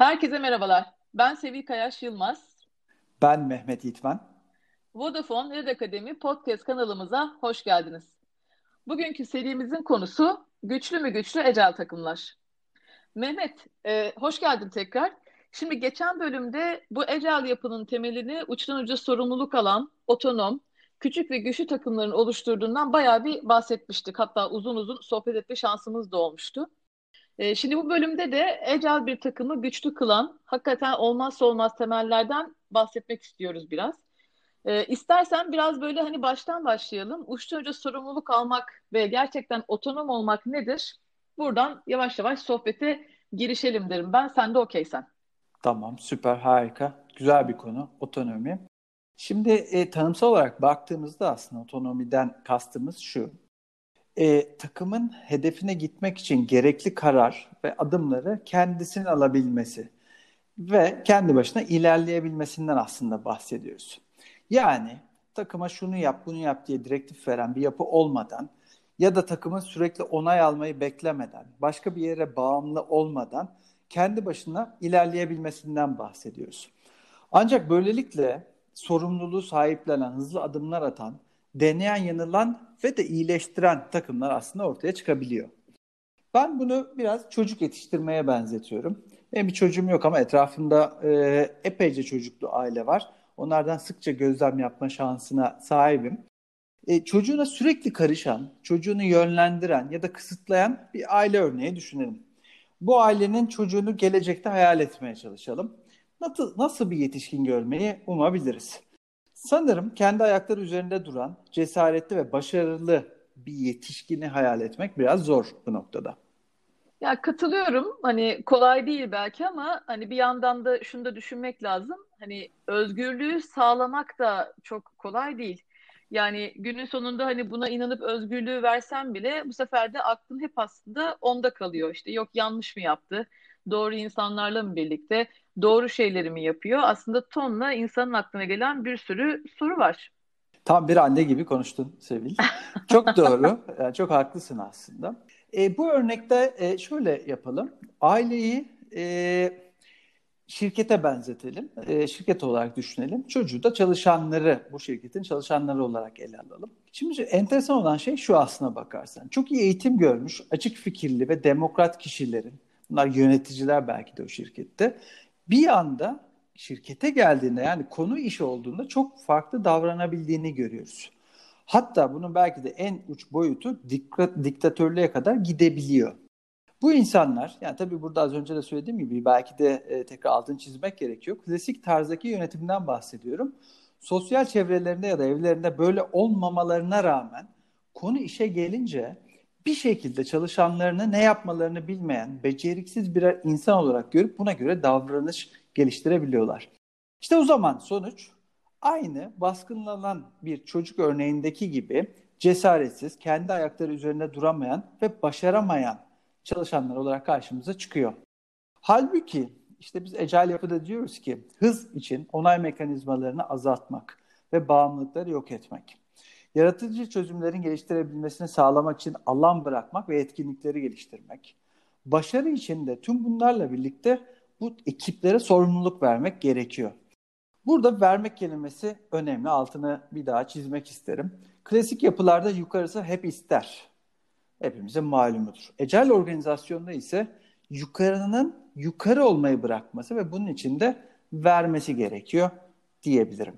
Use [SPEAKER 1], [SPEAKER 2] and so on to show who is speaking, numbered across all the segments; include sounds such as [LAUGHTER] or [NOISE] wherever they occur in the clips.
[SPEAKER 1] Herkese merhabalar. Ben Sevil Kayaş Yılmaz.
[SPEAKER 2] Ben Mehmet İtmen.
[SPEAKER 1] Vodafone Red Akademi podcast kanalımıza hoş geldiniz. Bugünkü serimizin konusu güçlü mü güçlü ecel takımlar. Mehmet, e, hoş geldin tekrar. Şimdi geçen bölümde bu ecel yapının temelini uçtan uca sorumluluk alan, otonom, küçük ve güçlü takımların oluşturduğundan bayağı bir bahsetmiştik. Hatta uzun uzun sohbet etme şansımız da olmuştu. E, şimdi bu bölümde de ecel bir takımı güçlü kılan, hakikaten olmazsa olmaz temellerden bahsetmek istiyoruz biraz. E, istersen biraz böyle hani baştan başlayalım. Uçtan uca sorumluluk almak ve gerçekten otonom olmak nedir? Buradan yavaş yavaş sohbete girişelim derim ben. Sen de okeysen.
[SPEAKER 2] Tamam, süper, harika. Güzel bir konu, otonomi. Şimdi e, tanımsal olarak baktığımızda aslında otonomiden kastımız şu. E, takımın hedefine gitmek için gerekli karar ve adımları kendisinin alabilmesi ve kendi başına ilerleyebilmesinden aslında bahsediyoruz. Yani takıma şunu yap, bunu yap diye direktif veren bir yapı olmadan ya da takımın sürekli onay almayı beklemeden, başka bir yere bağımlı olmadan kendi başına ilerleyebilmesinden bahsediyoruz. Ancak böylelikle sorumluluğu sahiplenen, hızlı adımlar atan, deneyen, yanılan ve de iyileştiren takımlar aslında ortaya çıkabiliyor. Ben bunu biraz çocuk yetiştirmeye benzetiyorum. Benim bir çocuğum yok ama etrafımda e, epeyce çocuklu aile var. Onlardan sıkça gözlem yapma şansına sahibim. E, çocuğuna sürekli karışan, çocuğunu yönlendiren ya da kısıtlayan bir aile örneği düşünelim. Bu ailenin çocuğunu gelecekte hayal etmeye çalışalım. Nasıl, nasıl bir yetişkin görmeyi umabiliriz? Sanırım kendi ayakları üzerinde duran, cesaretli ve başarılı bir yetişkini hayal etmek biraz zor bu noktada.
[SPEAKER 1] Ya katılıyorum. Hani kolay değil belki ama hani bir yandan da şunu da düşünmek lazım. Hani özgürlüğü sağlamak da çok kolay değil. Yani günün sonunda hani buna inanıp özgürlüğü versen bile bu sefer de aklın hep aslında onda kalıyor. İşte yok yanlış mı yaptı? Doğru insanlarla mı birlikte? Doğru şeyleri mi yapıyor? Aslında tonla insanın aklına gelen bir sürü soru var.
[SPEAKER 2] Tam bir anne gibi konuştun Sevil. [LAUGHS] Çok doğru. Yani çok haklısın aslında. E, bu örnekte e, şöyle yapalım. Aileyi e, şirkete benzetelim. E, şirket olarak düşünelim. Çocuğu da çalışanları, bu şirketin çalışanları olarak ele alalım. Şimdi enteresan olan şey şu aslına bakarsan. Çok iyi eğitim görmüş, açık fikirli ve demokrat kişilerin, bunlar yöneticiler belki de o şirkette, bir anda şirkete geldiğinde yani konu iş olduğunda çok farklı davranabildiğini görüyoruz. Hatta bunun belki de en uç boyutu diktatörlüğe kadar gidebiliyor. Bu insanlar, yani tabii burada az önce de söylediğim gibi belki de e, tekrar altını çizmek gerekiyor. Klasik tarzdaki yönetimden bahsediyorum. Sosyal çevrelerinde ya da evlerinde böyle olmamalarına rağmen konu işe gelince bir şekilde çalışanlarını ne yapmalarını bilmeyen, beceriksiz birer insan olarak görüp buna göre davranış geliştirebiliyorlar. İşte o zaman sonuç aynı baskınlanan bir çocuk örneğindeki gibi cesaretsiz, kendi ayakları üzerinde duramayan ve başaramayan çalışanlar olarak karşımıza çıkıyor. Halbuki işte biz ecel yapıda diyoruz ki hız için onay mekanizmalarını azaltmak ve bağımlılıkları yok etmek. Yaratıcı çözümlerin geliştirebilmesini sağlamak için alan bırakmak ve etkinlikleri geliştirmek. Başarı için de tüm bunlarla birlikte bu ekiplere sorumluluk vermek gerekiyor. Burada vermek kelimesi önemli. Altını bir daha çizmek isterim. Klasik yapılarda yukarısı hep ister. Hepimizin malumudur. Ecel organizasyonda ise yukarının yukarı olmayı bırakması ve bunun için de vermesi gerekiyor diyebilirim.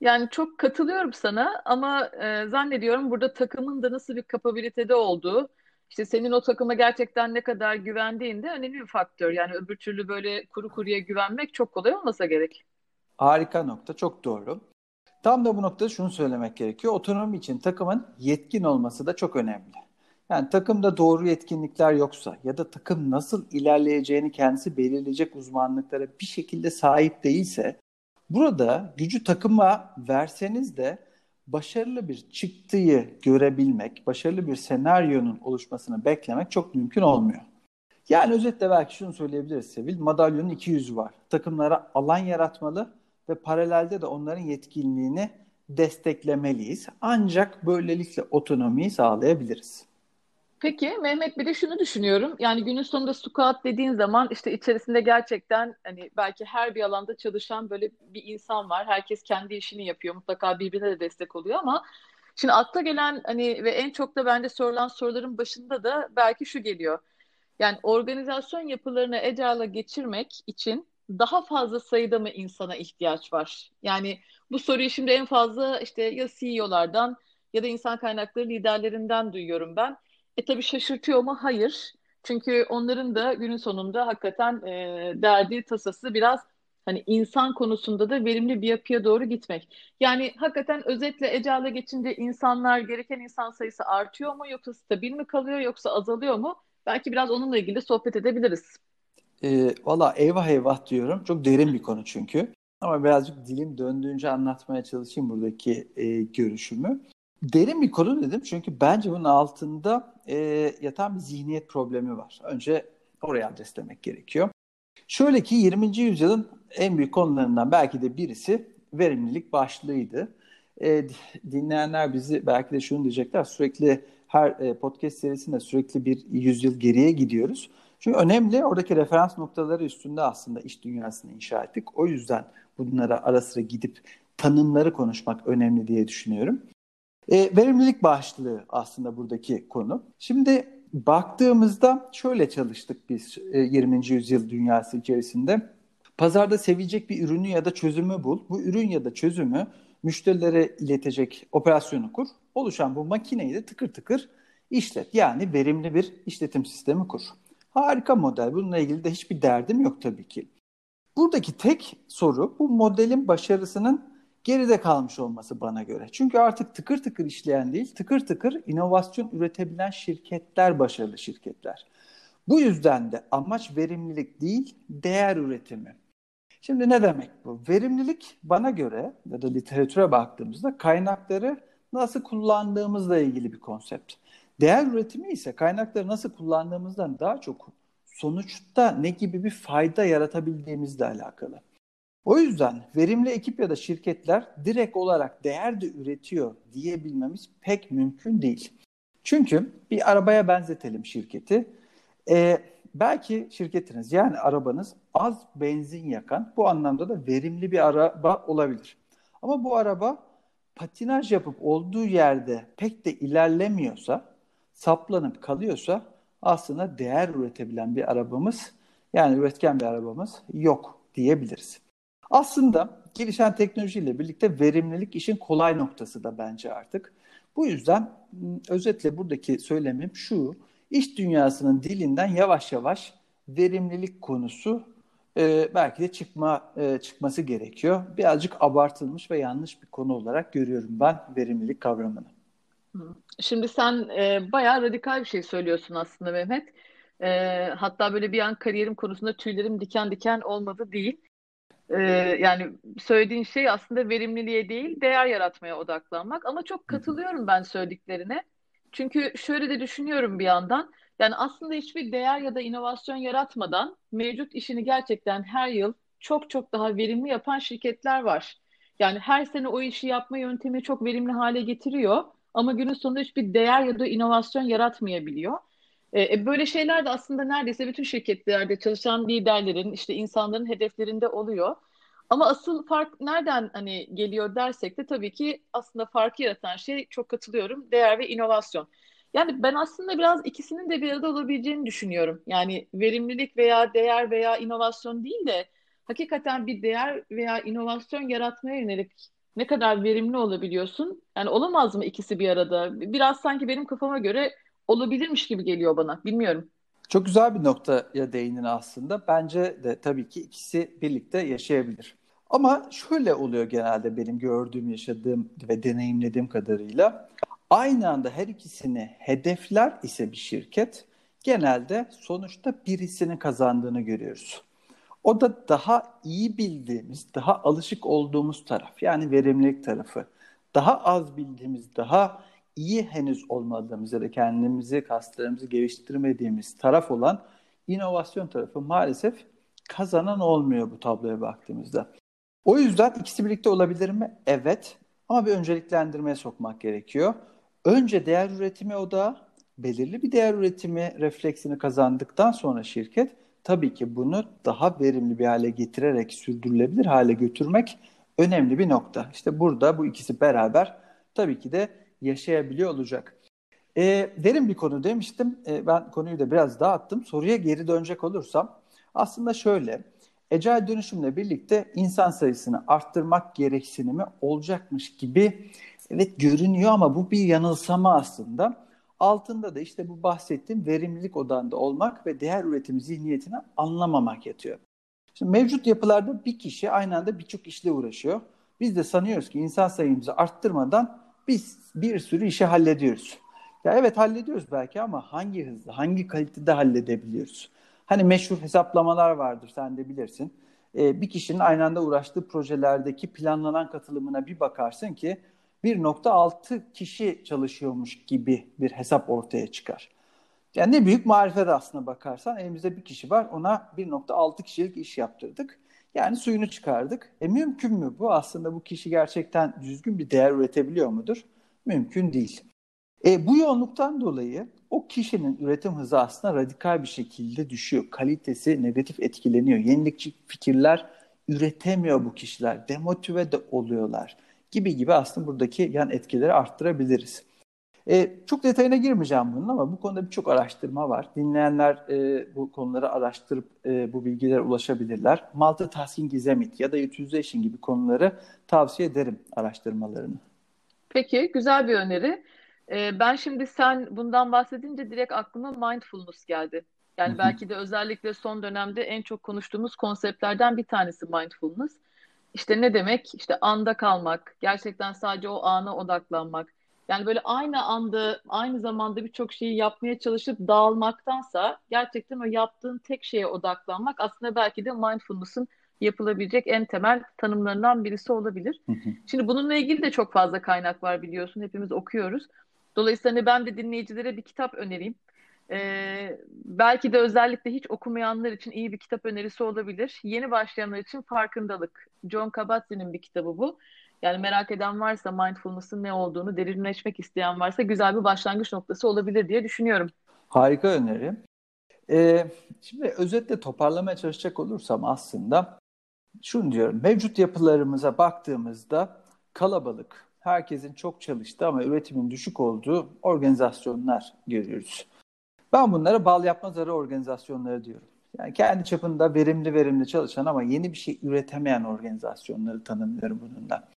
[SPEAKER 1] Yani çok katılıyorum sana ama e, zannediyorum burada takımın da nasıl bir kapabilitede olduğu, işte senin o takıma gerçekten ne kadar güvendiğin de önemli bir faktör. Yani öbür türlü böyle kuru kuruya güvenmek çok kolay olmasa gerek.
[SPEAKER 2] Harika nokta, çok doğru. Tam da bu noktada şunu söylemek gerekiyor. Otonomi için takımın yetkin olması da çok önemli. Yani takımda doğru yetkinlikler yoksa ya da takım nasıl ilerleyeceğini kendisi belirleyecek uzmanlıklara bir şekilde sahip değilse burada gücü takıma verseniz de başarılı bir çıktıyı görebilmek, başarılı bir senaryonun oluşmasını beklemek çok mümkün olmuyor. Yani özetle belki şunu söyleyebiliriz Sevil, madalyonun iki yüzü var. Takımlara alan yaratmalı ve paralelde de onların yetkinliğini desteklemeliyiz. Ancak böylelikle otonomiyi sağlayabiliriz.
[SPEAKER 1] Peki Mehmet bir de şunu düşünüyorum. Yani günün sonunda squat dediğin zaman işte içerisinde gerçekten hani belki her bir alanda çalışan böyle bir insan var. Herkes kendi işini yapıyor. Mutlaka birbirine de destek oluyor ama şimdi akla gelen hani ve en çok da bence sorulan soruların başında da belki şu geliyor. Yani organizasyon yapılarını Agile'a geçirmek için daha fazla sayıda mı insana ihtiyaç var? Yani bu soruyu şimdi en fazla işte ya CEO'lardan ya da insan kaynakları liderlerinden duyuyorum ben. E tabii şaşırtıyor mu? Hayır. Çünkü onların da günün sonunda hakikaten e, derdi tasası biraz hani insan konusunda da verimli bir yapıya doğru gitmek. Yani hakikaten özetle Agile'a geçince insanlar gereken insan sayısı artıyor mu yoksa stabil mi kalıyor yoksa azalıyor mu? Belki biraz onunla ilgili sohbet edebiliriz.
[SPEAKER 2] E, Valla eyvah eyvah diyorum. Çok derin bir konu çünkü. Ama birazcık dilim döndüğünce anlatmaya çalışayım buradaki e, görüşümü. Derin bir konu dedim çünkü bence bunun altında e, yatan bir zihniyet problemi var. Önce oraya adreslemek gerekiyor. Şöyle ki 20. yüzyılın en büyük konularından belki de birisi verimlilik başlığıydı. E, dinleyenler bizi belki de şunu diyecekler sürekli her e, podcast serisinde sürekli bir yüzyıl geriye gidiyoruz. Çünkü önemli oradaki referans noktaları üstünde aslında iş dünyasını inşa ettik. O yüzden bunlara ara sıra gidip tanımları konuşmak önemli diye düşünüyorum. E, verimlilik başlığı aslında buradaki konu. Şimdi baktığımızda şöyle çalıştık biz e, 20. yüzyıl dünyası içerisinde. Pazarda sevecek bir ürünü ya da çözümü bul. Bu ürün ya da çözümü müşterilere iletecek operasyonu kur. Oluşan bu makineyi de tıkır tıkır işlet. Yani verimli bir işletim sistemi kur. Harika model. Bununla ilgili de hiçbir derdim yok tabii ki. Buradaki tek soru bu modelin başarısının geride kalmış olması bana göre. Çünkü artık tıkır tıkır işleyen değil, tıkır tıkır inovasyon üretebilen şirketler başarılı şirketler. Bu yüzden de amaç verimlilik değil, değer üretimi. Şimdi ne demek bu? Verimlilik bana göre ya da literatüre baktığımızda kaynakları nasıl kullandığımızla ilgili bir konsept. Değer üretimi ise kaynakları nasıl kullandığımızdan daha çok sonuçta ne gibi bir fayda yaratabildiğimizle alakalı. O yüzden verimli ekip ya da şirketler direkt olarak değer de üretiyor diyebilmemiz pek mümkün değil. Çünkü bir arabaya benzetelim şirketi. Ee, belki şirketiniz yani arabanız az benzin yakan bu anlamda da verimli bir araba olabilir. Ama bu araba patinaj yapıp olduğu yerde pek de ilerlemiyorsa, saplanıp kalıyorsa aslında değer üretebilen bir arabamız yani üretken bir arabamız yok diyebiliriz. Aslında gelişen teknolojiyle birlikte verimlilik işin kolay noktası da bence artık. Bu yüzden özetle buradaki söylemim şu, iş dünyasının dilinden yavaş yavaş verimlilik konusu e, belki de çıkma e, çıkması gerekiyor. Birazcık abartılmış ve yanlış bir konu olarak görüyorum ben verimlilik kavramını.
[SPEAKER 1] Şimdi sen e, bayağı radikal bir şey söylüyorsun aslında Mehmet. E, hatta böyle bir an kariyerim konusunda tüylerim diken diken olmadı değil. Ee, yani söylediğin şey aslında verimliliğe değil, değer yaratmaya odaklanmak. Ama çok katılıyorum ben söylediklerine. Çünkü şöyle de düşünüyorum bir yandan. Yani aslında hiçbir değer ya da inovasyon yaratmadan mevcut işini gerçekten her yıl çok çok daha verimli yapan şirketler var. Yani her sene o işi yapma yöntemi çok verimli hale getiriyor. Ama günün sonunda hiçbir değer ya da inovasyon yaratmayabiliyor. E, e, böyle şeyler de aslında neredeyse bütün şirketlerde çalışan liderlerin, işte insanların hedeflerinde oluyor. Ama asıl fark nereden hani geliyor dersek de tabii ki aslında farkı yaratan şey çok katılıyorum değer ve inovasyon. Yani ben aslında biraz ikisinin de bir arada olabileceğini düşünüyorum. Yani verimlilik veya değer veya inovasyon değil de hakikaten bir değer veya inovasyon yaratmaya yönelik ne kadar verimli olabiliyorsun? Yani olamaz mı ikisi bir arada? Biraz sanki benim kafama göre olabilirmiş gibi geliyor bana. Bilmiyorum.
[SPEAKER 2] Çok güzel bir noktaya değindin aslında. Bence de tabii ki ikisi birlikte yaşayabilir. Ama şöyle oluyor genelde benim gördüğüm, yaşadığım ve deneyimlediğim kadarıyla. Aynı anda her ikisini hedefler ise bir şirket genelde sonuçta birisinin kazandığını görüyoruz. O da daha iyi bildiğimiz, daha alışık olduğumuz taraf yani verimlilik tarafı. Daha az bildiğimiz, daha iyi henüz olmadığımız ya da kendimizi, kaslarımızı geliştirmediğimiz taraf olan inovasyon tarafı maalesef kazanan olmuyor bu tabloya baktığımızda. O yüzden ikisi birlikte olabilir mi? Evet. Ama bir önceliklendirmeye sokmak gerekiyor. Önce değer üretimi odağı, belirli bir değer üretimi refleksini kazandıktan sonra şirket tabii ki bunu daha verimli bir hale getirerek sürdürülebilir hale götürmek önemli bir nokta. İşte burada bu ikisi beraber tabii ki de yaşayabiliyor olacak. E, derin bir konu demiştim. E, ben konuyu da biraz dağıttım. Soruya geri dönecek olursam aslında şöyle. Ecel dönüşümle birlikte insan sayısını arttırmak gereksinimi olacakmış gibi evet görünüyor ama bu bir yanılsama aslında. Altında da işte bu bahsettiğim verimlilik odağında olmak ve değer üretim zihniyetini anlamamak yatıyor. Şimdi mevcut yapılarda bir kişi aynı anda birçok işle uğraşıyor. Biz de sanıyoruz ki insan sayımızı arttırmadan biz bir sürü işi hallediyoruz. Ya evet hallediyoruz belki ama hangi hızda, hangi kalitede halledebiliyoruz? Hani meşhur hesaplamalar vardır sen de bilirsin. Ee, bir kişinin aynı anda uğraştığı projelerdeki planlanan katılımına bir bakarsın ki 1.6 kişi çalışıyormuş gibi bir hesap ortaya çıkar. Yani ne büyük marifet aslına bakarsan elimizde bir kişi var ona 1.6 kişilik iş yaptırdık. Yani suyunu çıkardık. E mümkün mü bu? Aslında bu kişi gerçekten düzgün bir değer üretebiliyor mudur? Mümkün değil. E, bu yoğunluktan dolayı o kişinin üretim hızı aslında radikal bir şekilde düşüyor. Kalitesi negatif etkileniyor. Yenilikçi fikirler üretemiyor bu kişiler. Demotive de oluyorlar gibi gibi aslında buradaki yan etkileri arttırabiliriz. E, çok detayına girmeyeceğim bunun ama bu konuda birçok araştırma var. Dinleyenler e, bu konuları araştırıp e, bu bilgilere ulaşabilirler. Multitasking is a myth ya da utilization gibi konuları tavsiye ederim araştırmalarını.
[SPEAKER 1] Peki, güzel bir öneri. Ee, ben şimdi sen bundan bahsedince direkt aklıma mindfulness geldi. Yani Hı-hı. belki de özellikle son dönemde en çok konuştuğumuz konseptlerden bir tanesi mindfulness. İşte ne demek? İşte anda kalmak, gerçekten sadece o ana odaklanmak. Yani böyle aynı anda, aynı zamanda birçok şeyi yapmaya çalışıp dağılmaktansa gerçekten o yaptığın tek şeye odaklanmak aslında belki de mindfulness'ın yapılabilecek en temel tanımlarından birisi olabilir. Şimdi bununla ilgili de çok fazla kaynak var biliyorsun. Hepimiz okuyoruz. Dolayısıyla hani ben de dinleyicilere bir kitap önereyim. Ee, belki de özellikle hiç okumayanlar için iyi bir kitap önerisi olabilir. Yeni başlayanlar için Farkındalık. John Kabat-Zinn'in bir kitabı bu. Yani merak eden varsa mindfulness'ın ne olduğunu derinleşmek isteyen varsa güzel bir başlangıç noktası olabilir diye düşünüyorum.
[SPEAKER 2] Harika öneri. Ee, şimdi özetle toparlamaya çalışacak olursam aslında şunu diyorum. Mevcut yapılarımıza baktığımızda kalabalık, herkesin çok çalıştığı ama üretimin düşük olduğu organizasyonlar görüyoruz. Ben bunlara bal yapma zarı organizasyonları diyorum. Yani kendi çapında verimli verimli çalışan ama yeni bir şey üretemeyen organizasyonları tanımlıyorum bununla.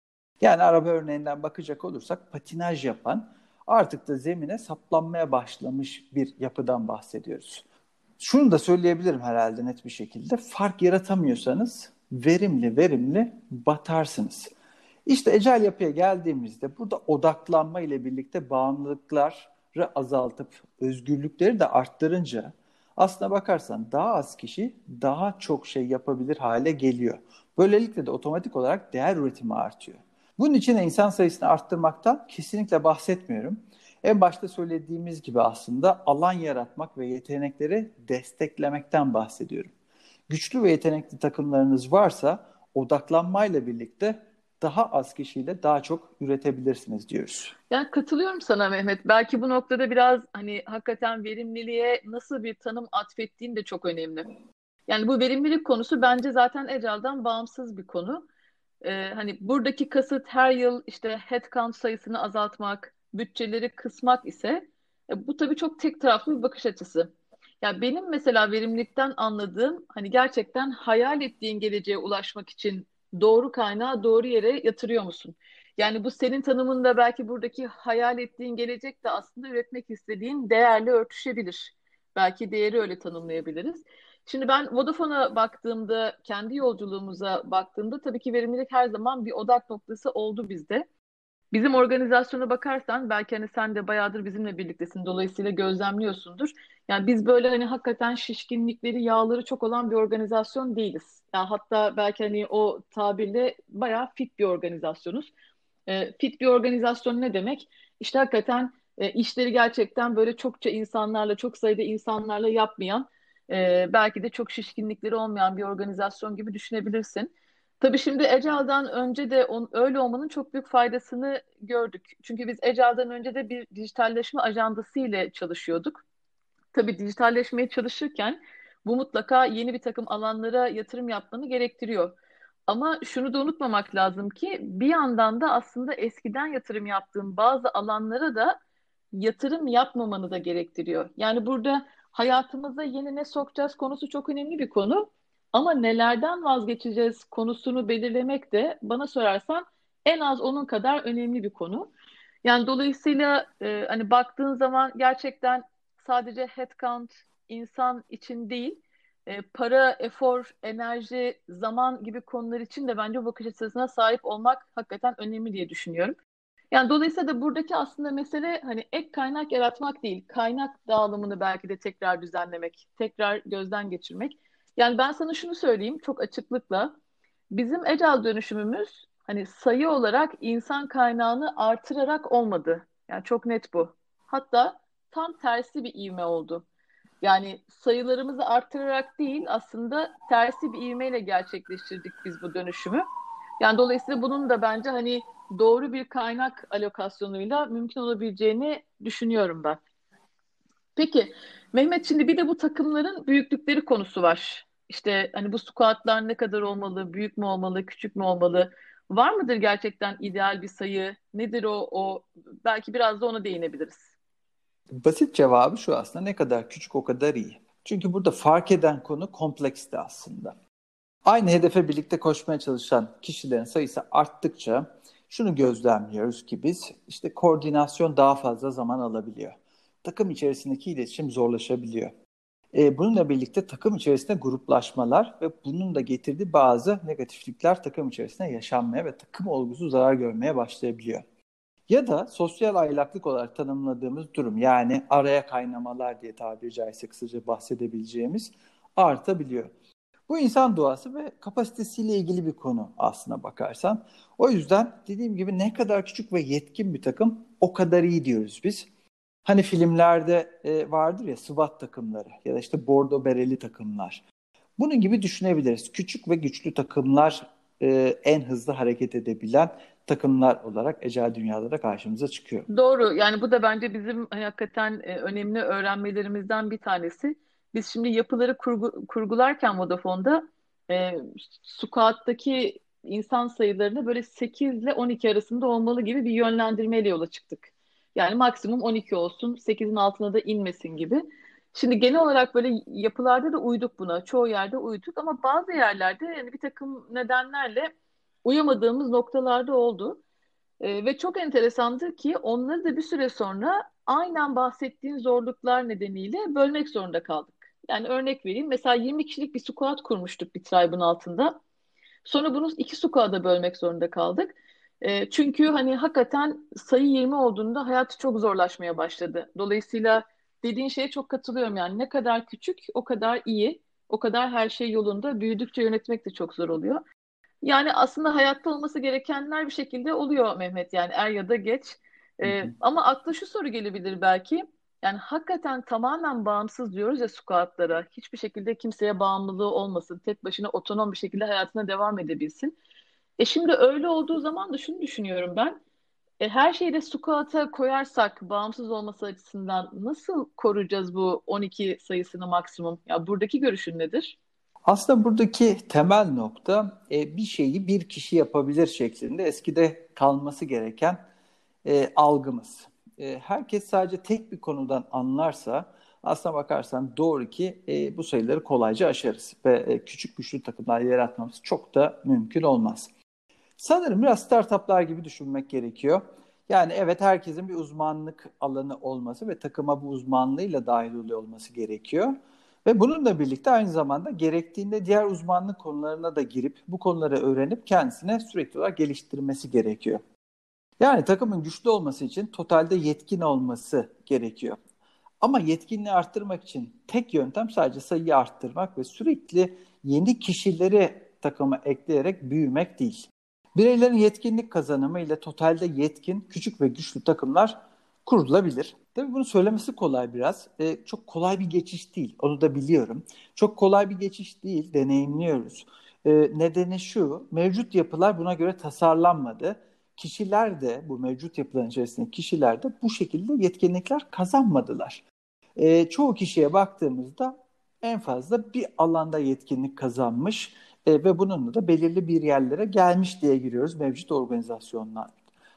[SPEAKER 2] Yani araba örneğinden bakacak olursak patinaj yapan artık da zemine saplanmaya başlamış bir yapıdan bahsediyoruz. Şunu da söyleyebilirim herhalde net bir şekilde. Fark yaratamıyorsanız verimli verimli batarsınız. İşte ecel yapıya geldiğimizde burada odaklanma ile birlikte bağımlılıkları azaltıp özgürlükleri de arttırınca aslına bakarsan daha az kişi daha çok şey yapabilir hale geliyor. Böylelikle de otomatik olarak değer üretimi artıyor. Bunun için de insan sayısını arttırmaktan kesinlikle bahsetmiyorum. En başta söylediğimiz gibi aslında alan yaratmak ve yetenekleri desteklemekten bahsediyorum. Güçlü ve yetenekli takımlarınız varsa odaklanmayla birlikte daha az kişiyle daha çok üretebilirsiniz diyoruz.
[SPEAKER 1] Yani katılıyorum sana Mehmet. Belki bu noktada biraz hani hakikaten verimliliğe nasıl bir tanım atfettiğin de çok önemli. Yani bu verimlilik konusu bence zaten Ecel'den bağımsız bir konu. Ee, hani buradaki kasıt her yıl işte headcount sayısını azaltmak, bütçeleri kısmak ise e, bu tabii çok tek taraflı bir bakış açısı. Ya benim mesela verimlilikten anladığım hani gerçekten hayal ettiğin geleceğe ulaşmak için doğru kaynağı doğru yere yatırıyor musun? Yani bu senin tanımında belki buradaki hayal ettiğin gelecek de aslında üretmek istediğin değerle örtüşebilir. Belki değeri öyle tanımlayabiliriz. Şimdi ben Vodafone'a baktığımda, kendi yolculuğumuza baktığımda tabii ki verimlilik her zaman bir odak noktası oldu bizde. Bizim organizasyona bakarsan belki hani sen de bayağıdır bizimle birliktesin dolayısıyla gözlemliyorsundur. Yani biz böyle hani hakikaten şişkinlikleri, yağları çok olan bir organizasyon değiliz. Yani hatta belki hani o tabirle bayağı fit bir organizasyonuz. E, fit bir organizasyon ne demek? İşte hakikaten e, işleri gerçekten böyle çokça insanlarla, çok sayıda insanlarla yapmayan, e, belki de çok şişkinlikleri olmayan bir organizasyon gibi düşünebilirsin. Tabii şimdi Ecail'dan önce de on, öyle olmanın çok büyük faydasını gördük. Çünkü biz Ecail'dan önce de bir dijitalleşme ajandası ile çalışıyorduk. Tabii dijitalleşmeye çalışırken bu mutlaka yeni bir takım alanlara yatırım yapmanı gerektiriyor. Ama şunu da unutmamak lazım ki bir yandan da aslında eskiden yatırım yaptığın bazı alanlara da yatırım yapmamanı da gerektiriyor. Yani burada hayatımıza yeni ne sokacağız konusu çok önemli bir konu. Ama nelerden vazgeçeceğiz konusunu belirlemek de bana sorarsan en az onun kadar önemli bir konu. Yani dolayısıyla e, hani baktığın zaman gerçekten sadece headcount insan için değil, e, para, efor, enerji, zaman gibi konular için de bence bu bakış açısına sahip olmak hakikaten önemli diye düşünüyorum. Yani dolayısıyla da buradaki aslında mesele hani ek kaynak yaratmak değil, kaynak dağılımını belki de tekrar düzenlemek, tekrar gözden geçirmek. Yani ben sana şunu söyleyeyim çok açıklıkla. Bizim Agile dönüşümümüz hani sayı olarak insan kaynağını artırarak olmadı. Yani çok net bu. Hatta tam tersi bir ivme oldu. Yani sayılarımızı arttırarak değil aslında tersi bir ivmeyle gerçekleştirdik biz bu dönüşümü. Yani dolayısıyla bunun da bence hani doğru bir kaynak alokasyonuyla mümkün olabileceğini düşünüyorum ben. Peki Mehmet şimdi bir de bu takımların büyüklükleri konusu var. İşte hani bu squatlar ne kadar olmalı, büyük mü olmalı, küçük mü olmalı? Var mıdır gerçekten ideal bir sayı? Nedir o? o? Belki biraz da ona değinebiliriz.
[SPEAKER 2] Basit cevabı şu aslında ne kadar küçük o kadar iyi. Çünkü burada fark eden konu kompleksti aslında. Aynı hedefe birlikte koşmaya çalışan kişilerin sayısı arttıkça şunu gözlemliyoruz ki biz işte koordinasyon daha fazla zaman alabiliyor. Takım içerisindeki iletişim zorlaşabiliyor. E, bununla birlikte takım içerisinde gruplaşmalar ve bunun da getirdiği bazı negatiflikler takım içerisinde yaşanmaya ve takım olgusu zarar görmeye başlayabiliyor. Ya da sosyal aylaklık olarak tanımladığımız durum yani araya kaynamalar diye tabiri caizse kısaca bahsedebileceğimiz artabiliyor. Bu insan doğası ve kapasitesiyle ilgili bir konu aslına bakarsan. O yüzden dediğim gibi ne kadar küçük ve yetkin bir takım o kadar iyi diyoruz biz. Hani filmlerde e, vardır ya SWAT takımları ya da işte bordo bereli takımlar. Bunun gibi düşünebiliriz. Küçük ve güçlü takımlar e, en hızlı hareket edebilen takımlar olarak ecel dünyalara karşımıza çıkıyor.
[SPEAKER 1] Doğru. Yani bu da bence bizim hakikaten e, önemli öğrenmelerimizden bir tanesi. Biz şimdi yapıları kurgu, kurgularken Vodafone'da e, squat'taki insan sayılarını böyle 8 ile 12 arasında olmalı gibi bir yönlendirmeyle yola çıktık. Yani maksimum 12 olsun, 8'in altına da inmesin gibi. Şimdi genel olarak böyle yapılarda da uyduk buna. Çoğu yerde uyduk ama bazı yerlerde yani bir takım nedenlerle uyamadığımız noktalarda oldu. E, ve çok enteresandır ki onları da bir süre sonra aynen bahsettiğin zorluklar nedeniyle bölmek zorunda kaldık. Yani örnek vereyim. Mesela 20 kişilik bir squad kurmuştuk bir tribe'ın altında. Sonra bunu iki squad'a bölmek zorunda kaldık. E, çünkü hani hakikaten sayı 20 olduğunda hayat çok zorlaşmaya başladı. Dolayısıyla dediğin şeye çok katılıyorum yani ne kadar küçük o kadar iyi, o kadar her şey yolunda. Büyüdükçe yönetmek de çok zor oluyor. Yani aslında hayatta olması gerekenler bir şekilde oluyor Mehmet yani er ya da geç. Ee, ama akla şu soru gelebilir belki. Yani hakikaten tamamen bağımsız diyoruz ya squatlara. Hiçbir şekilde kimseye bağımlılığı olmasın. Tek başına otonom bir şekilde hayatına devam edebilsin. E şimdi öyle olduğu zaman da şunu düşünüyorum ben. E, her şeyi de squat'a koyarsak bağımsız olması açısından nasıl koruyacağız bu 12 sayısını maksimum? Ya buradaki görüşün nedir?
[SPEAKER 2] Aslında buradaki temel nokta e, bir şeyi bir kişi yapabilir şeklinde eskide kalması gereken e, algımız. E, herkes sadece tek bir konudan anlarsa aslına bakarsan doğru ki e, bu sayıları kolayca aşarız ve e, küçük güçlü takımlar yaratmamız çok da mümkün olmaz. Sanırım biraz startuplar gibi düşünmek gerekiyor. Yani evet herkesin bir uzmanlık alanı olması ve takıma bu uzmanlığıyla dahil oluyor olması gerekiyor. Ve bununla birlikte aynı zamanda gerektiğinde diğer uzmanlık konularına da girip bu konuları öğrenip kendisine sürekli olarak geliştirmesi gerekiyor. Yani takımın güçlü olması için totalde yetkin olması gerekiyor. Ama yetkinliği arttırmak için tek yöntem sadece sayıyı arttırmak ve sürekli yeni kişileri takıma ekleyerek büyümek değil. Bireylerin yetkinlik kazanımı ile totalde yetkin, küçük ve güçlü takımlar kurulabilir. Tabii bunu söylemesi kolay biraz. Ee, çok kolay bir geçiş değil. Onu da biliyorum. Çok kolay bir geçiş değil. Deneyimliyoruz. E, nedeni şu, mevcut yapılar buna göre tasarlanmadı. Kişiler de, bu mevcut yapıların içerisindeki kişiler de bu şekilde yetkinlikler kazanmadılar. E, çoğu kişiye baktığımızda en fazla bir alanda yetkinlik kazanmış e, ve bununla da belirli bir yerlere gelmiş diye giriyoruz mevcut organizasyonlar.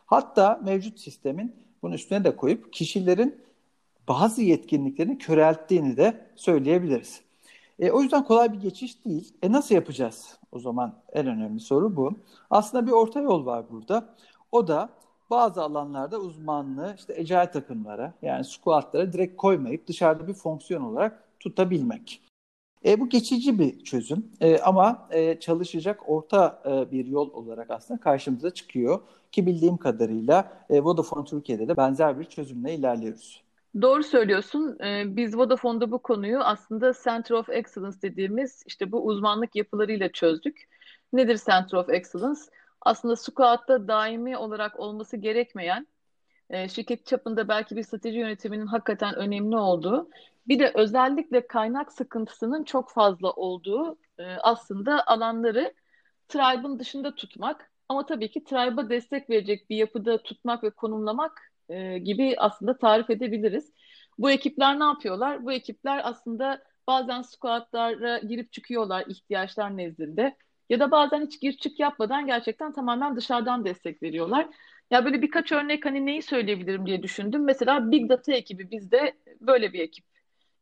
[SPEAKER 2] Hatta mevcut sistemin bunun üstüne de koyup kişilerin bazı yetkinliklerini körelttiğini de söyleyebiliriz. E, o yüzden kolay bir geçiş değil. E nasıl yapacağız? O zaman en önemli soru bu. Aslında bir orta yol var burada. O da bazı alanlarda uzmanlığı işte ecel takımlara yani squatlara direkt koymayıp dışarıda bir fonksiyon olarak tutabilmek. E, bu geçici bir çözüm e, ama e, çalışacak orta e, bir yol olarak aslında karşımıza çıkıyor. Ki bildiğim kadarıyla e, Vodafone Türkiye'de de benzer bir çözümle ilerliyoruz.
[SPEAKER 1] Doğru söylüyorsun. Ee, biz Vodafone'da bu konuyu aslında Center of Excellence dediğimiz işte bu uzmanlık yapılarıyla çözdük. Nedir Center of Excellence? Aslında squat'ta daimi olarak olması gerekmeyen, e, şirket çapında belki bir strateji yönetiminin hakikaten önemli olduğu, bir de özellikle kaynak sıkıntısının çok fazla olduğu e, aslında alanları tribe'ın dışında tutmak. Ama tabii ki tribe'a destek verecek bir yapıda tutmak ve konumlamak e, gibi aslında tarif edebiliriz. Bu ekipler ne yapıyorlar? Bu ekipler aslında bazen squatlara girip çıkıyorlar ihtiyaçlar nezdinde. Ya da bazen hiç gir çık yapmadan gerçekten tamamen dışarıdan destek veriyorlar. Ya böyle birkaç örnek hani neyi söyleyebilirim diye düşündüm. Mesela Big Data ekibi bizde böyle bir ekip.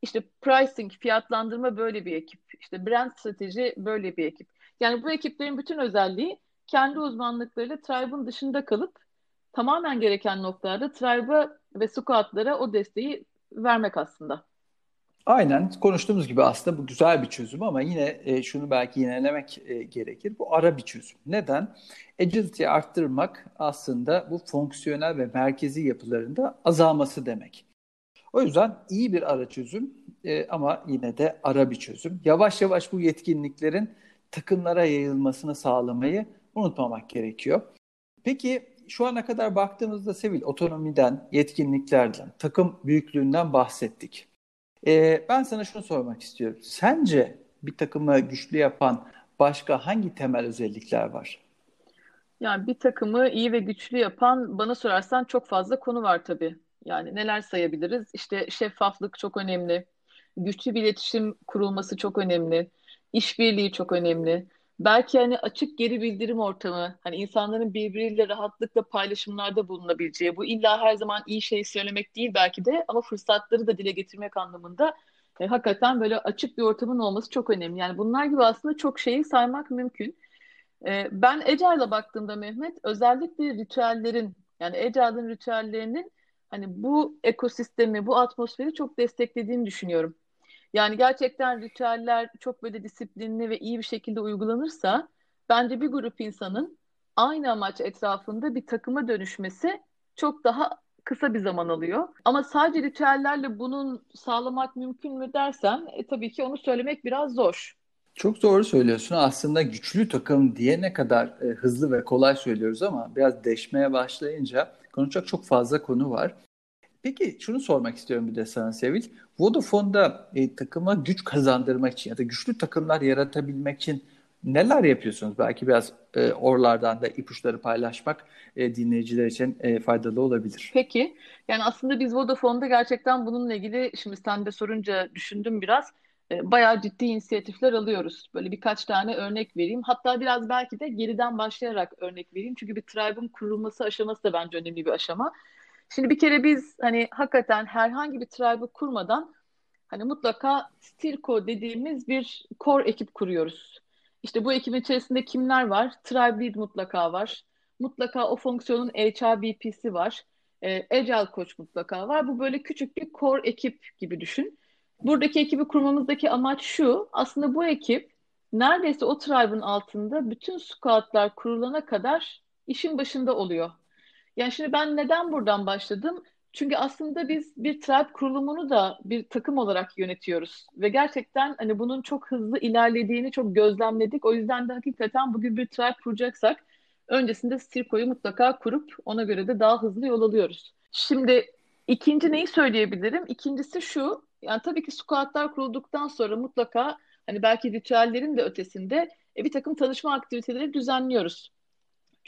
[SPEAKER 1] İşte pricing, fiyatlandırma böyle bir ekip. İşte brand strateji böyle bir ekip. Yani bu ekiplerin bütün özelliği kendi uzmanlıklarıyla Tribe'ın dışında kalıp tamamen gereken noktalarda Tribe'a ve squatlara o desteği vermek aslında.
[SPEAKER 2] Aynen konuştuğumuz gibi aslında bu güzel bir çözüm ama yine e, şunu belki yinelemek e, gerekir. Bu ara bir çözüm. Neden? Agility'yi arttırmak aslında bu fonksiyonel ve merkezi yapılarında azalması demek. O yüzden iyi bir ara çözüm e, ama yine de ara bir çözüm. Yavaş yavaş bu yetkinliklerin takımlara yayılmasını sağlamayı unutmamak gerekiyor. Peki şu ana kadar baktığımızda Sevil otonomiden, yetkinliklerden, takım büyüklüğünden bahsettik. Ee, ben sana şunu sormak istiyorum. Sence bir takımı güçlü yapan başka hangi temel özellikler var?
[SPEAKER 1] Yani bir takımı iyi ve güçlü yapan bana sorarsan çok fazla konu var tabii. Yani neler sayabiliriz? İşte şeffaflık çok önemli. Güçlü bir iletişim kurulması çok önemli. İşbirliği çok önemli. Belki hani açık geri bildirim ortamı, hani insanların birbiriyle rahatlıkla paylaşımlarda bulunabileceği, bu illa her zaman iyi şey söylemek değil belki de ama fırsatları da dile getirmek anlamında e, hakikaten böyle açık bir ortamın olması çok önemli. Yani bunlar gibi aslında çok şeyi saymak mümkün. E, ben Agile'a baktığımda Mehmet özellikle ritüellerin yani Agile'ın ritüellerinin hani bu ekosistemi, bu atmosferi çok desteklediğini düşünüyorum. Yani gerçekten ritüeller çok böyle disiplinli ve iyi bir şekilde uygulanırsa bence bir grup insanın aynı amaç etrafında bir takıma dönüşmesi çok daha kısa bir zaman alıyor. Ama sadece ritüellerle bunun sağlamak mümkün mü dersen e, tabii ki onu söylemek biraz zor.
[SPEAKER 2] Çok doğru söylüyorsun. Aslında güçlü takım diye ne kadar e, hızlı ve kolay söylüyoruz ama biraz deşmeye başlayınca konuşacak çok fazla konu var. Peki şunu sormak istiyorum bir de sana Sevil. Vodafone'da e, takıma güç kazandırmak için ya da güçlü takımlar yaratabilmek için neler yapıyorsunuz? Belki biraz e, oralardan da ipuçları paylaşmak e, dinleyiciler için e, faydalı olabilir.
[SPEAKER 1] Peki. Yani aslında biz Vodafone'da gerçekten bununla ilgili şimdi sen de sorunca düşündüm biraz. E, bayağı ciddi inisiyatifler alıyoruz. Böyle birkaç tane örnek vereyim. Hatta biraz belki de geriden başlayarak örnek vereyim. Çünkü bir tribe'ın kurulması aşaması da bence önemli bir aşama. Şimdi bir kere biz hani hakikaten herhangi bir tribe'ı kurmadan hani mutlaka Stilco dediğimiz bir core ekip kuruyoruz. İşte bu ekibin içerisinde kimler var? Tribe lead mutlaka var. Mutlaka o fonksiyonun HRBP'si var. E, Agile Coach mutlaka var. Bu böyle küçük bir core ekip gibi düşün. Buradaki ekibi kurmamızdaki amaç şu. Aslında bu ekip neredeyse o tribe'ın altında bütün squadlar kurulana kadar işin başında oluyor. Yani şimdi ben neden buradan başladım? Çünkü aslında biz bir tribe kurulumunu da bir takım olarak yönetiyoruz. Ve gerçekten hani bunun çok hızlı ilerlediğini çok gözlemledik. O yüzden de hakikaten bugün bir tribe kuracaksak öncesinde Stirko'yu mutlaka kurup ona göre de daha hızlı yol alıyoruz. Şimdi ikinci neyi söyleyebilirim? İkincisi şu, yani tabii ki squatlar kurulduktan sonra mutlaka hani belki ritüellerin de ötesinde e, bir takım tanışma aktiviteleri düzenliyoruz.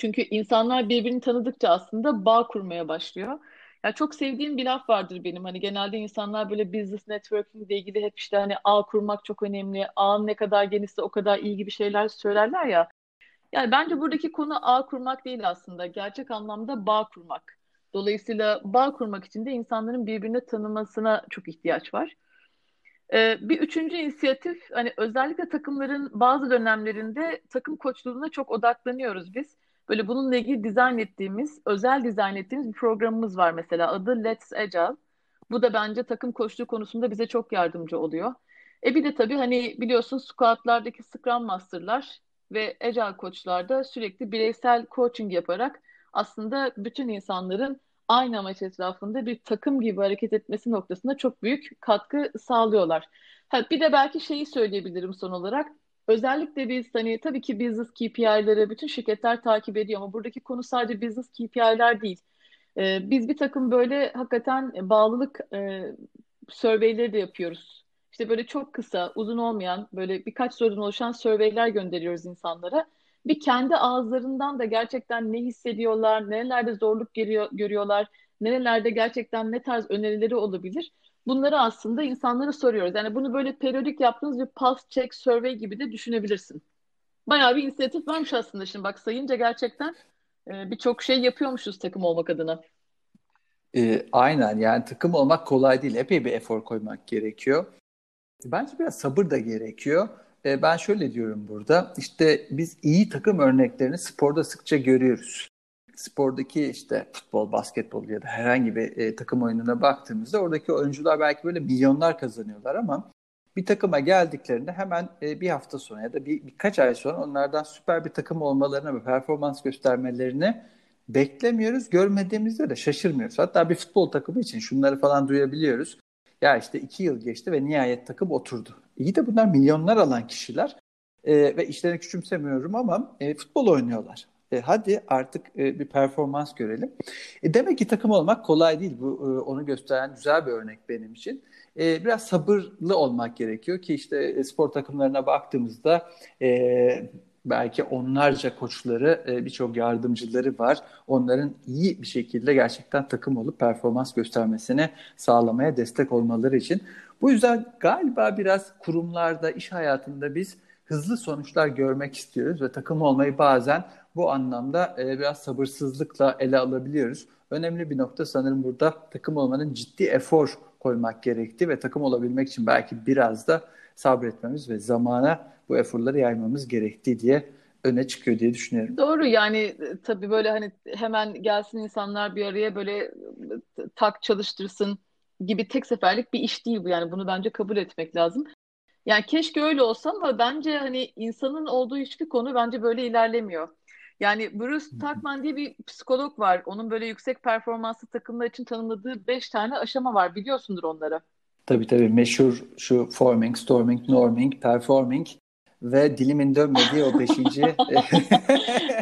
[SPEAKER 1] Çünkü insanlar birbirini tanıdıkça aslında bağ kurmaya başlıyor. Ya çok sevdiğim bir laf vardır benim. Hani genelde insanlar böyle business networking ile ilgili hep işte hani ağ kurmak çok önemli. Ağın ne kadar genişse o kadar iyi gibi şeyler söylerler ya. Yani bence buradaki konu ağ kurmak değil aslında. Gerçek anlamda bağ kurmak. Dolayısıyla bağ kurmak için de insanların birbirini tanımasına çok ihtiyaç var. Ee, bir üçüncü inisiyatif, hani özellikle takımların bazı dönemlerinde takım koçluğuna çok odaklanıyoruz biz. Böyle bununla ilgili dizayn ettiğimiz, özel dizayn ettiğimiz bir programımız var mesela. Adı Let's Agile. Bu da bence takım koçluğu konusunda bize çok yardımcı oluyor. E bir de tabii hani biliyorsun squatlardaki Scrum Master'lar ve Agile koçlarda sürekli bireysel coaching yaparak aslında bütün insanların aynı amaç etrafında bir takım gibi hareket etmesi noktasında çok büyük katkı sağlıyorlar. Ha, bir de belki şeyi söyleyebilirim son olarak. Özellikle biz hani tabii ki business KPI'leri bütün şirketler takip ediyor ama buradaki konu sadece business KPI'ler değil. Ee, biz bir takım böyle hakikaten bağlılık e, surveyleri de yapıyoruz. İşte böyle çok kısa, uzun olmayan böyle birkaç sorudan oluşan surveyler gönderiyoruz insanlara. Bir kendi ağızlarından da gerçekten ne hissediyorlar, nerelerde zorluk geliyor, görüyorlar, nerelerde gerçekten ne tarz önerileri olabilir. Bunları aslında insanlara soruyoruz. Yani bunu böyle periyodik yaptığınız bir pulse check survey gibi de düşünebilirsin. Bayağı bir inisiyatif varmış aslında şimdi bak sayınca gerçekten e, birçok şey yapıyormuşuz takım olmak adına.
[SPEAKER 2] E, aynen yani takım olmak kolay değil. Epey bir efor koymak gerekiyor. Bence biraz sabır da gerekiyor. E, ben şöyle diyorum burada. İşte biz iyi takım örneklerini sporda sıkça görüyoruz spordaki işte futbol, basketbol ya da herhangi bir e, takım oyununa baktığımızda oradaki oyuncular belki böyle milyonlar kazanıyorlar ama bir takıma geldiklerinde hemen e, bir hafta sonra ya da bir birkaç ay sonra onlardan süper bir takım olmalarına ve performans göstermelerini beklemiyoruz. Görmediğimizde de şaşırmıyoruz. Hatta bir futbol takımı için şunları falan duyabiliyoruz. Ya işte iki yıl geçti ve nihayet takım oturdu. İyi de bunlar milyonlar alan kişiler e, ve işlerini küçümsemiyorum ama e, futbol oynuyorlar. E, hadi artık e, bir performans görelim. E, demek ki takım olmak kolay değil. Bu e, onu gösteren güzel bir örnek benim için. E, biraz sabırlı olmak gerekiyor ki işte e, spor takımlarına baktığımızda e, belki onlarca koçları, e, birçok yardımcıları var. Onların iyi bir şekilde gerçekten takım olup performans göstermesine sağlamaya destek olmaları için. Bu yüzden galiba biraz kurumlarda, iş hayatında biz hızlı sonuçlar görmek istiyoruz ve takım olmayı bazen bu anlamda e, biraz sabırsızlıkla ele alabiliyoruz. Önemli bir nokta sanırım burada takım olmanın ciddi efor koymak gerektiği ve takım olabilmek için belki biraz da sabretmemiz ve zamana bu eforları yaymamız gerektiği diye öne çıkıyor diye düşünüyorum.
[SPEAKER 1] Doğru yani e, tabii böyle hani hemen gelsin insanlar bir araya böyle e, tak çalıştırsın gibi tek seferlik bir iş değil bu yani bunu bence kabul etmek lazım. Yani keşke öyle olsa ama bence hani insanın olduğu hiçbir konu bence böyle ilerlemiyor. Yani Bruce Tuckman diye bir psikolog var. Onun böyle yüksek performanslı takımlar için tanımladığı beş tane aşama var. Biliyorsundur onları.
[SPEAKER 2] Tabii tabii meşhur şu forming, storming, norming, performing ve dilimin dönmediği o beşinci [LAUGHS]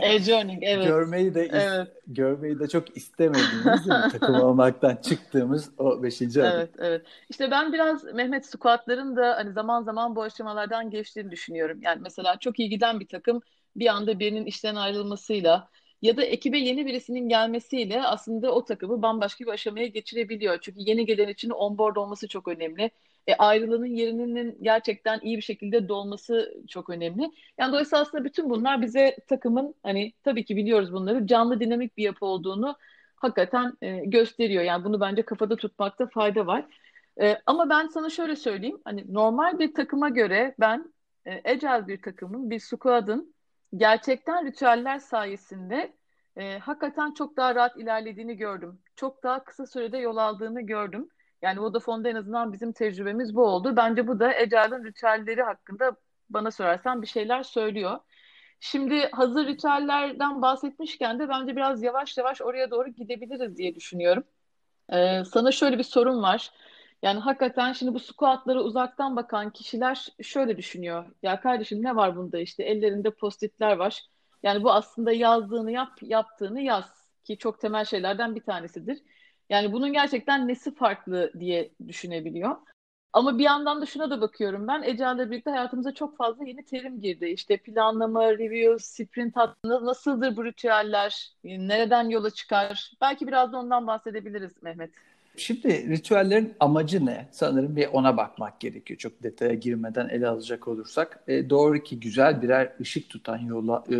[SPEAKER 1] e-journing evet.
[SPEAKER 2] Görmeyi de evet. görmeyi de çok istemediğimiz [LAUGHS] takım olmaktan çıktığımız o beşinci adım.
[SPEAKER 1] Evet evet. İşte ben biraz Mehmet Squat'ların da hani zaman zaman bu aşamalardan geçtiğini düşünüyorum. Yani mesela çok iyi giden bir takım bir anda birinin işten ayrılmasıyla ya da ekibe yeni birisinin gelmesiyle aslında o takımı bambaşka bir aşamaya geçirebiliyor. Çünkü yeni gelen için onboard olması çok önemli. E, ayrılanın yerinin gerçekten iyi bir şekilde dolması çok önemli. Yani dolayısıyla aslında bütün bunlar bize takımın hani tabii ki biliyoruz bunları canlı dinamik bir yapı olduğunu hakikaten e, gösteriyor. Yani bunu bence kafada tutmakta fayda var. E, ama ben sana şöyle söyleyeyim. Hani normal bir takıma göre ben e, Agile bir takımın, bir squad'ın gerçekten ritüeller sayesinde e, hakikaten çok daha rahat ilerlediğini gördüm. Çok daha kısa sürede yol aldığını gördüm. Yani Vodafone'da en azından bizim tecrübemiz bu oldu. Bence bu da Agile'ın ritüelleri hakkında bana sorarsan bir şeyler söylüyor. Şimdi hazır ritüellerden bahsetmişken de bence biraz yavaş yavaş oraya doğru gidebiliriz diye düşünüyorum. Ee, sana şöyle bir sorun var. Yani hakikaten şimdi bu squatlara uzaktan bakan kişiler şöyle düşünüyor. Ya kardeşim ne var bunda işte ellerinde postitler var. Yani bu aslında yazdığını yap, yaptığını yaz ki çok temel şeylerden bir tanesidir. Yani bunun gerçekten nesi farklı diye düşünebiliyor. Ama bir yandan da şuna da bakıyorum ben. Ecel'le birlikte hayatımıza çok fazla yeni terim girdi. İşte planlama, review, sprint hattında nasıldır bu ritüeller? Nereden yola çıkar? Belki biraz da ondan bahsedebiliriz Mehmet.
[SPEAKER 2] Şimdi ritüellerin amacı ne? Sanırım bir ona bakmak gerekiyor. Çok detaya girmeden ele alacak olursak. E, doğru ki güzel birer ışık tutan yola e,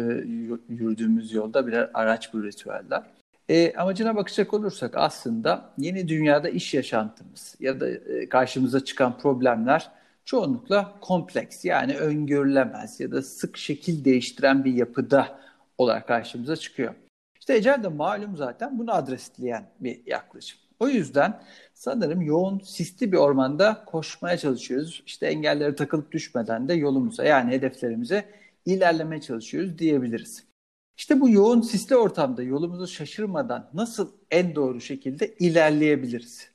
[SPEAKER 2] yürüdüğümüz yolda birer araç bu ritüeller. E, amacına bakacak olursak aslında yeni dünyada iş yaşantımız ya da e, karşımıza çıkan problemler çoğunlukla kompleks yani öngörülemez ya da sık şekil değiştiren bir yapıda olarak karşımıza çıkıyor. İşte Ecel de malum zaten bunu adresleyen bir yaklaşım. O yüzden sanırım yoğun sisli bir ormanda koşmaya çalışıyoruz. İşte engellere takılıp düşmeden de yolumuza yani hedeflerimize ilerlemeye çalışıyoruz diyebiliriz. İşte bu yoğun sisli ortamda yolumuzu şaşırmadan nasıl en doğru şekilde ilerleyebiliriz?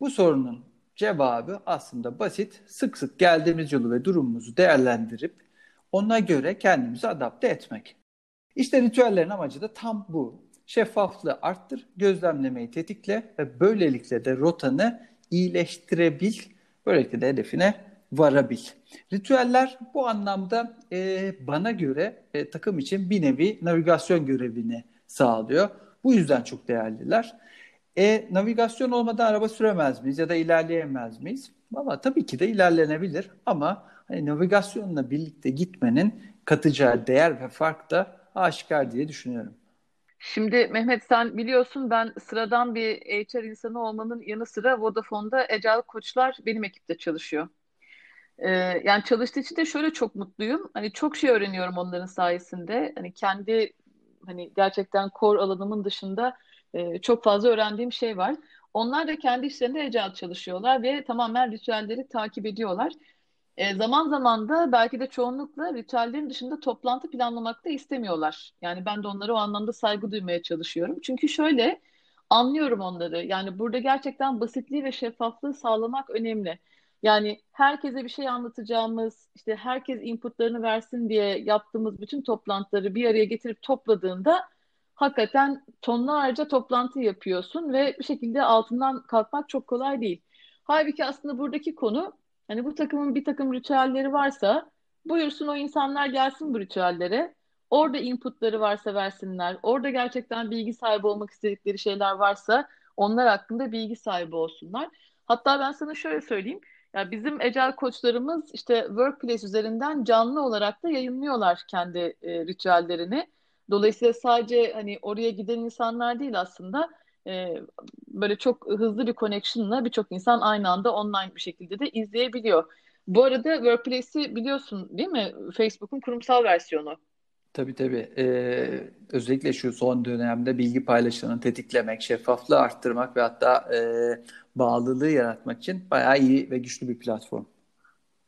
[SPEAKER 2] Bu sorunun cevabı aslında basit. Sık sık geldiğimiz yolu ve durumumuzu değerlendirip ona göre kendimizi adapte etmek. İşte ritüellerin amacı da tam bu. Şeffaflığı arttır, gözlemlemeyi tetikle ve böylelikle de rotanı iyileştirebil, böylelikle de hedefine varabil. Ritüeller bu anlamda e, bana göre e, takım için bir nevi navigasyon görevini sağlıyor. Bu yüzden çok değerliler. E, navigasyon olmadan araba süremez miyiz ya da ilerleyemez miyiz? Valla tabii ki de ilerlenebilir ama hani navigasyonla birlikte gitmenin katacağı değer ve fark da aşikar diye düşünüyorum.
[SPEAKER 1] Şimdi Mehmet sen biliyorsun ben sıradan bir HR insanı olmanın yanı sıra Vodafone'da Agile koçlar benim ekipte çalışıyor. Ee, yani çalıştığı için de şöyle çok mutluyum. Hani çok şey öğreniyorum onların sayesinde. Hani kendi hani gerçekten core alanımın dışında e, çok fazla öğrendiğim şey var. Onlar da kendi işlerinde Agile çalışıyorlar ve tamamen ritüelleri takip ediyorlar. E, zaman zaman da belki de çoğunlukla ritüellerin dışında toplantı planlamak da istemiyorlar. Yani ben de onlara o anlamda saygı duymaya çalışıyorum. Çünkü şöyle anlıyorum onları. Yani burada gerçekten basitliği ve şeffaflığı sağlamak önemli. Yani herkese bir şey anlatacağımız, işte herkes inputlarını versin diye yaptığımız bütün toplantıları bir araya getirip topladığında hakikaten tonlarca toplantı yapıyorsun ve bir şekilde altından kalkmak çok kolay değil. Halbuki aslında buradaki konu hani bu takımın bir takım ritüelleri varsa buyursun o insanlar gelsin bu ritüellere. Orada inputları varsa versinler. Orada gerçekten bilgi sahibi olmak istedikleri şeyler varsa onlar hakkında bilgi sahibi olsunlar. Hatta ben sana şöyle söyleyeyim. Ya bizim ecel koçlarımız işte Workplace üzerinden canlı olarak da yayınlıyorlar kendi e, ritüellerini. Dolayısıyla sadece hani oraya giden insanlar değil aslında e, böyle çok hızlı bir connection'la birçok insan aynı anda online bir şekilde de izleyebiliyor. Bu arada Workplace'i biliyorsun değil mi? Facebook'un kurumsal versiyonu.
[SPEAKER 2] Tabii tabii. Ee, özellikle şu son dönemde bilgi paylaşımını tetiklemek, şeffaflığı arttırmak ve hatta e, bağlılığı yaratmak için bayağı iyi ve güçlü bir platform.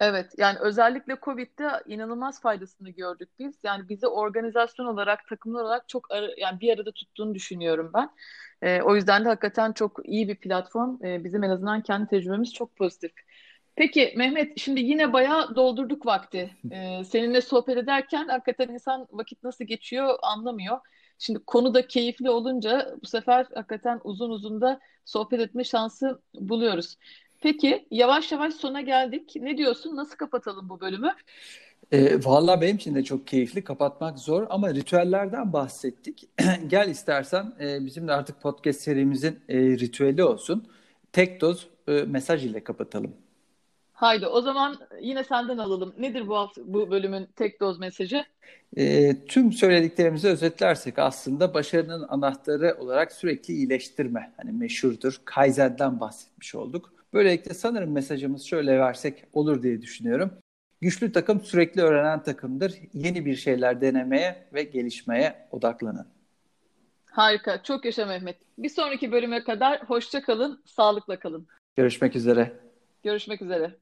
[SPEAKER 1] Evet yani özellikle Covid'de inanılmaz faydasını gördük biz. Yani bizi organizasyon olarak, takımlar olarak çok ara, yani bir arada tuttuğunu düşünüyorum ben. E, o yüzden de hakikaten çok iyi bir platform. E, bizim en azından kendi tecrübemiz çok pozitif. Peki Mehmet şimdi yine bayağı doldurduk vakti. Ee, seninle sohbet ederken hakikaten insan vakit nasıl geçiyor anlamıyor. Şimdi konu da keyifli olunca bu sefer hakikaten uzun uzun da sohbet etme şansı buluyoruz. Peki yavaş yavaş sona geldik. Ne diyorsun? Nasıl kapatalım bu bölümü?
[SPEAKER 2] E, Valla benim için de çok keyifli. Kapatmak zor ama ritüellerden bahsettik. [CLEARS THROAT] Gel istersen e, bizim de artık podcast serimizin e, ritüeli olsun. Tek doz e, mesaj ile kapatalım.
[SPEAKER 1] Haydi o zaman yine senden alalım. Nedir bu hafta, bu bölümün tek doz mesajı?
[SPEAKER 2] E, tüm söylediklerimizi özetlersek aslında başarının anahtarı olarak sürekli iyileştirme. Hani meşhurdur. Kaizen'den bahsetmiş olduk. Böylelikle sanırım mesajımız şöyle versek olur diye düşünüyorum. Güçlü takım sürekli öğrenen takımdır. Yeni bir şeyler denemeye ve gelişmeye odaklanın.
[SPEAKER 1] Harika. Çok yaşa Mehmet. Bir sonraki bölüme kadar hoşça kalın, sağlıkla kalın.
[SPEAKER 2] Görüşmek üzere.
[SPEAKER 1] Görüşmek üzere.